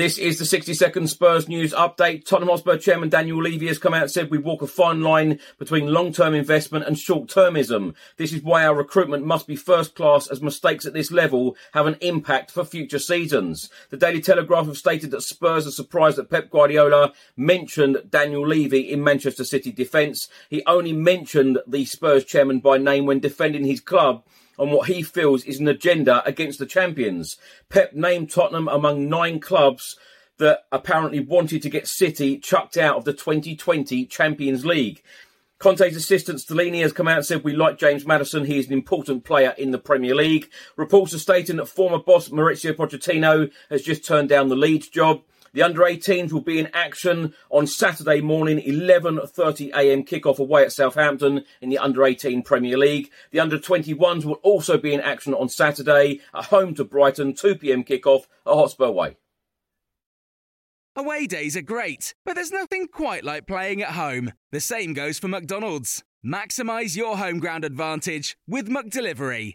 This is the 60 second Spurs news update. Tottenham Hotspur chairman Daniel Levy has come out and said we walk a fine line between long term investment and short termism. This is why our recruitment must be first class as mistakes at this level have an impact for future seasons. The Daily Telegraph have stated that Spurs are surprised that Pep Guardiola mentioned Daniel Levy in Manchester City defence. He only mentioned the Spurs chairman by name when defending his club on what he feels is an agenda against the champions. Pep named Tottenham among nine clubs that apparently wanted to get City chucked out of the 2020 Champions League. Conte's assistant Stellini has come out and said we like James Maddison. He is an important player in the Premier League. Reports are stating that former boss Mauricio Pochettino has just turned down the Leeds job. The under 18s will be in action on Saturday morning, 11:30 a.m. kickoff away at Southampton in the under 18 Premier League. The under 21s will also be in action on Saturday at home to Brighton, 2 p.m. kickoff at Hotspur Way. Away days are great, but there's nothing quite like playing at home. The same goes for McDonald's. Maximize your home ground advantage with McDelivery.